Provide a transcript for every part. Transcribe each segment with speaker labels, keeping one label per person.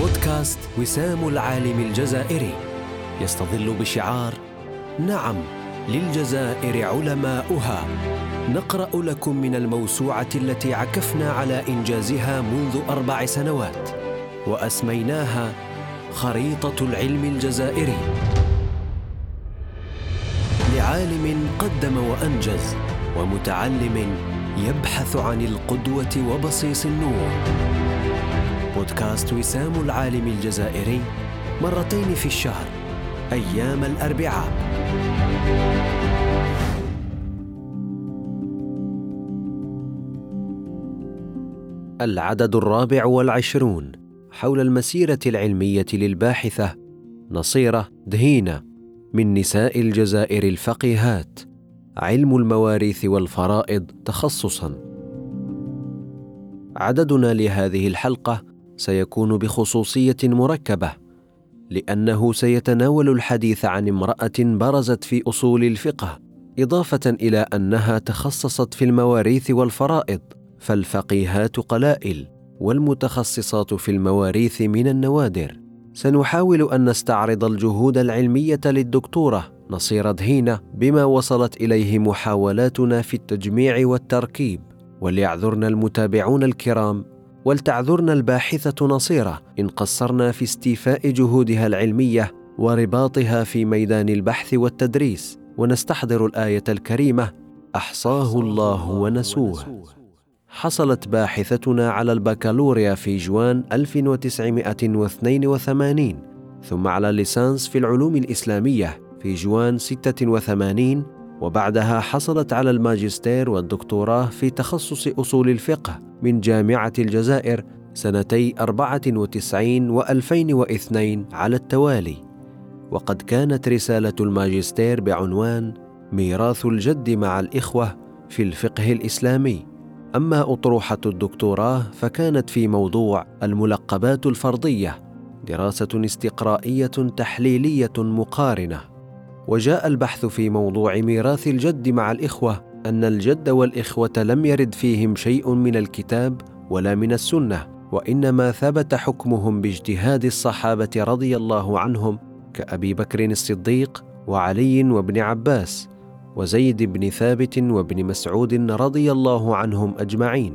Speaker 1: بودكاست وسام العالم الجزائري. يستظل بشعار نعم للجزائر علماؤها. نقرأ لكم من الموسوعة التي عكفنا على إنجازها منذ أربع سنوات. وأسميناها خريطة العلم الجزائري. لعالم قدم وأنجز ومتعلم يبحث عن القدوة وبصيص النور. بودكاست وسام العالم الجزائري مرتين في الشهر أيام الأربعاء. العدد الرابع والعشرون حول المسيرة العلمية للباحثة نصيرة دهينة من نساء الجزائر الفقيهات علم المواريث والفرائض تخصصا. عددنا لهذه الحلقة سيكون بخصوصية مركبة لأنه سيتناول الحديث عن امرأة برزت في أصول الفقه إضافة إلى أنها تخصصت في المواريث والفرائض فالفقيهات قلائل والمتخصصات في المواريث من النوادر. سنحاول أن نستعرض الجهود العلمية للدكتورة نصير دهينة بما وصلت إليه محاولاتنا في التجميع والتركيب وليعذرنا المتابعون الكرام ولتعذرنا الباحثة نصيرة إن قصرنا في استيفاء جهودها العلمية ورباطها في ميدان البحث والتدريس ونستحضر الآية الكريمة أحصاه الله ونسوه. حصلت باحثتنا على البكالوريا في جوان 1982 ثم على الليسانس في العلوم الإسلامية في جوان 86 وبعدها حصلت على الماجستير والدكتوراه في تخصص أصول الفقه من جامعة الجزائر سنتي 94 و2002 على التوالي. وقد كانت رسالة الماجستير بعنوان ميراث الجد مع الإخوة في الفقه الإسلامي. أما أطروحة الدكتوراه فكانت في موضوع الملقبات الفرضية دراسة استقرائية تحليلية مقارنة. وجاء البحث في موضوع ميراث الجد مع الإخوة أن الجد والإخوة لم يرد فيهم شيء من الكتاب ولا من السنة وإنما ثبت حكمهم باجتهاد الصحابة رضي الله عنهم كأبي بكر الصديق وعلي وابن عباس وزيد بن ثابت وابن مسعود رضي الله عنهم أجمعين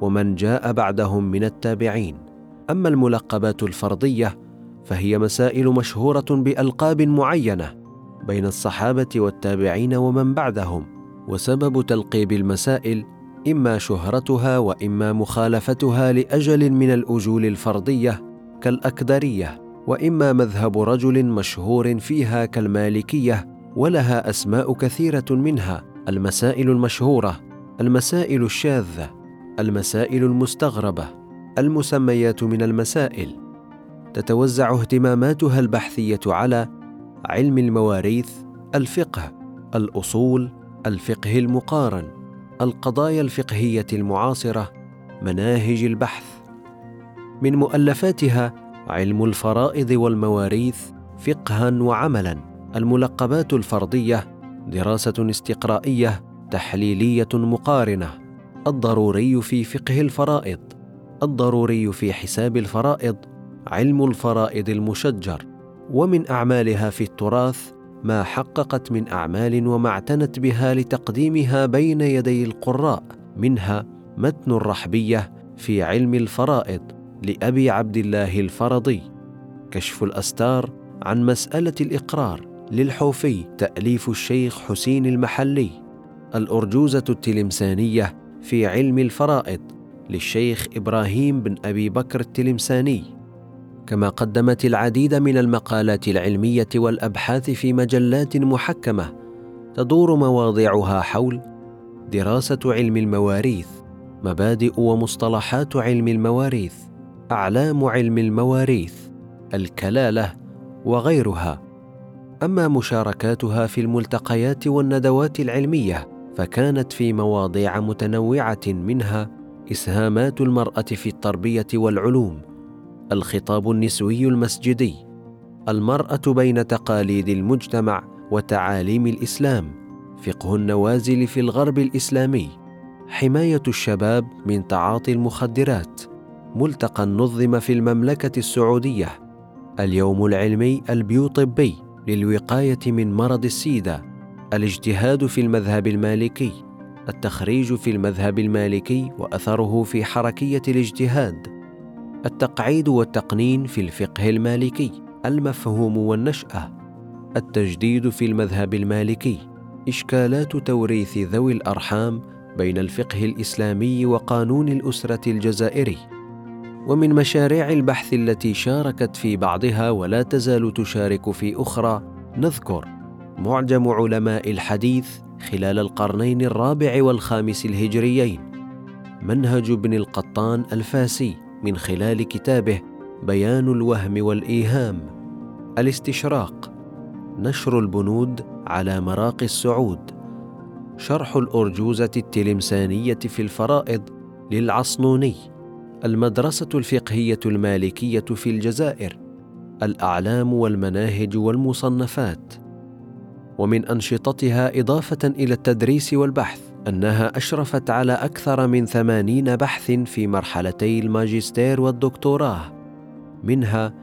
Speaker 1: ومن جاء بعدهم من التابعين. أما الملقبات الفرضية فهي مسائل مشهورة بألقاب معينة بين الصحابة والتابعين ومن بعدهم وسبب تلقيب المسائل إما شهرتها وإما مخالفتها لأجل من الأجول الفرضية كالأكدرية وإما مذهب رجل مشهور فيها كالمالكية ولها أسماء كثيرة منها المسائل المشهورة المسائل الشاذة المسائل المستغربة المسميات من المسائل. تتوزع اهتماماتها البحثية على علم المواريث الفقه الأصول الفقه المقارن القضايا الفقهية المعاصرة مناهج البحث. من مؤلفاتها علم الفرائض والمواريث فقها وعملا الملقبات الفرضية دراسة استقرائية تحليلية مقارنة. الضروري في فقه الفرائض. الضروري في حساب الفرائض علم الفرائض المشجر. ومن أعمالها في التراث ما حققت من أعمال وما اعتنت بها لتقديمها بين يدي القراء منها متن الرحبية في علم الفرائض لأبي عبد الله الفرضي. كشف الأستار عن مسألة الإقرار للحوفي تأليف الشيخ حسين المحلي. الأرجوزة التلمسانية في علم الفرائض للشيخ إبراهيم بن أبي بكر التلمساني. كما قدمت العديد من المقالات العلمية والأبحاث في مجلات محكمة تدور مواضيعها حول دراسة علم المواريث مبادئ ومصطلحات علم المواريث أعلام علم المواريث الكلالة وغيرها. أما مشاركاتها في الملتقيات والندوات العلمية فكانت في مواضيع متنوعة منها إسهامات المرأة في التربية والعلوم الخطاب النسوي المسجدي المرأة بين تقاليد المجتمع وتعاليم الإسلام فقه النوازل في الغرب الإسلامي حماية الشباب من تعاطي المخدرات ملتقى نظم في المملكة السعودية اليوم العلمي البيوطبي للوقاية من مرض السيدا الاجتهاد في المذهب المالكي التخريج في المذهب المالكي وأثره في حركية الاجتهاد. التقعيد والتقنين في الفقه المالكي المفهوم والنشأة. التجديد في المذهب المالكي إشكالات توريث ذوي الأرحام بين الفقه الإسلامي وقانون الأسرة الجزائري. ومن مشاريع البحث التي شاركت في بعضها ولا تزال تشارك في أخرى نذكر معجم علماء الحديث خلال القرنين الرابع والخامس الهجريين منهج ابن القطان الفاسي. من خلال كتابه بيان الوهم والإيهام. الاستشراق نشر البنود على مراقي السعود. شرح الأرجوزة التلمسانية في الفرائض للعصنوني. المدرسة الفقهية المالكية في الجزائر. الأعلام والمناهج والمصنفات. ومن أنشطتها إضافة إلى التدريس والبحث. أنها أشرفت على أكثر من ثمانين بحث في مرحلتي الماجستير والدكتوراه منها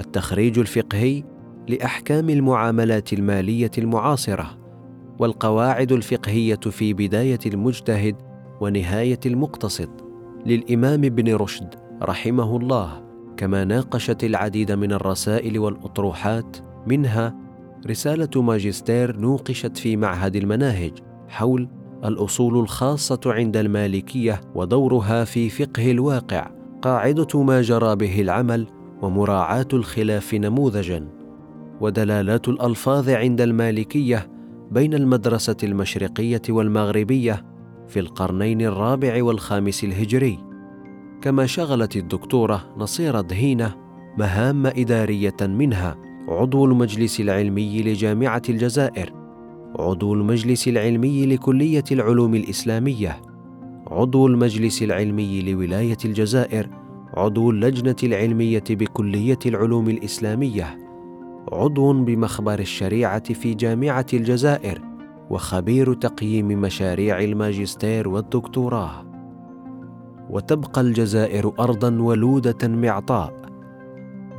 Speaker 1: التخريج الفقهي لأحكام المعاملات المالية المعاصرة والقواعد الفقهية في بداية المجتهد ونهاية المقتصد للإمام ابن رشد رحمه الله كما ناقشت العديد من الرسائل والأطروحات منها رسالة ماجستير نوقشت في معهد المناهج حول الأصول الخاصة عند المالكية ودورها في فقه الواقع قاعدة ما جرى به العمل ومراعاة الخلاف نموذجا. ودلالات الألفاظ عند المالكية بين المدرسة المشرقية والمغربية في القرنين الرابع والخامس الهجري. كما شغلت الدكتورة نصيره دهينة مهام إدارية منها عضو المجلس العلمي لجامعة الجزائر. عضو المجلس العلمي لكلية العلوم الإسلامية عضو المجلس العلمي لولاية الجزائر عضو اللجنة العلمية بكلية العلوم الإسلامية عضو بمخبر الشريعة في جامعة الجزائر وخبير تقييم مشاريع الماجستير والدكتوراه. وتبقى الجزائر ارضا ولودة معطاء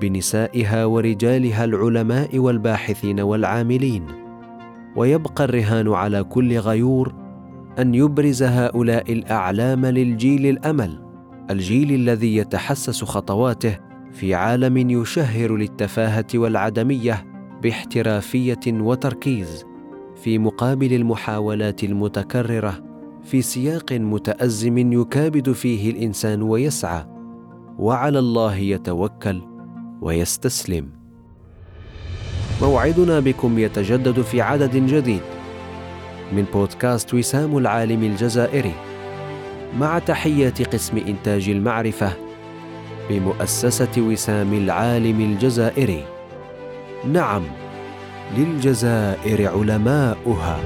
Speaker 1: بنسائها ورجالها العلماء والباحثين والعاملين. ويبقى الرهان على كل غيور أن يبرز هؤلاء الأعلام للجيل الأمل الجيل الذي يتحسس خطواته في عالم يشهر للتفاهة والعدمية باحترافية وتركيز في مقابل المحاولات المتكررة في سياق متأزم يكابد فيه الإنسان ويسعى وعلى الله يتوكل ويستسلم. موعدنا بكم يتجدد في عدد جديد. من بودكاست وسام العالم الجزائري. مع تحيات قسم إنتاج المعرفة بمؤسسة وسام العالم الجزائري. نعم للجزائر علماؤها.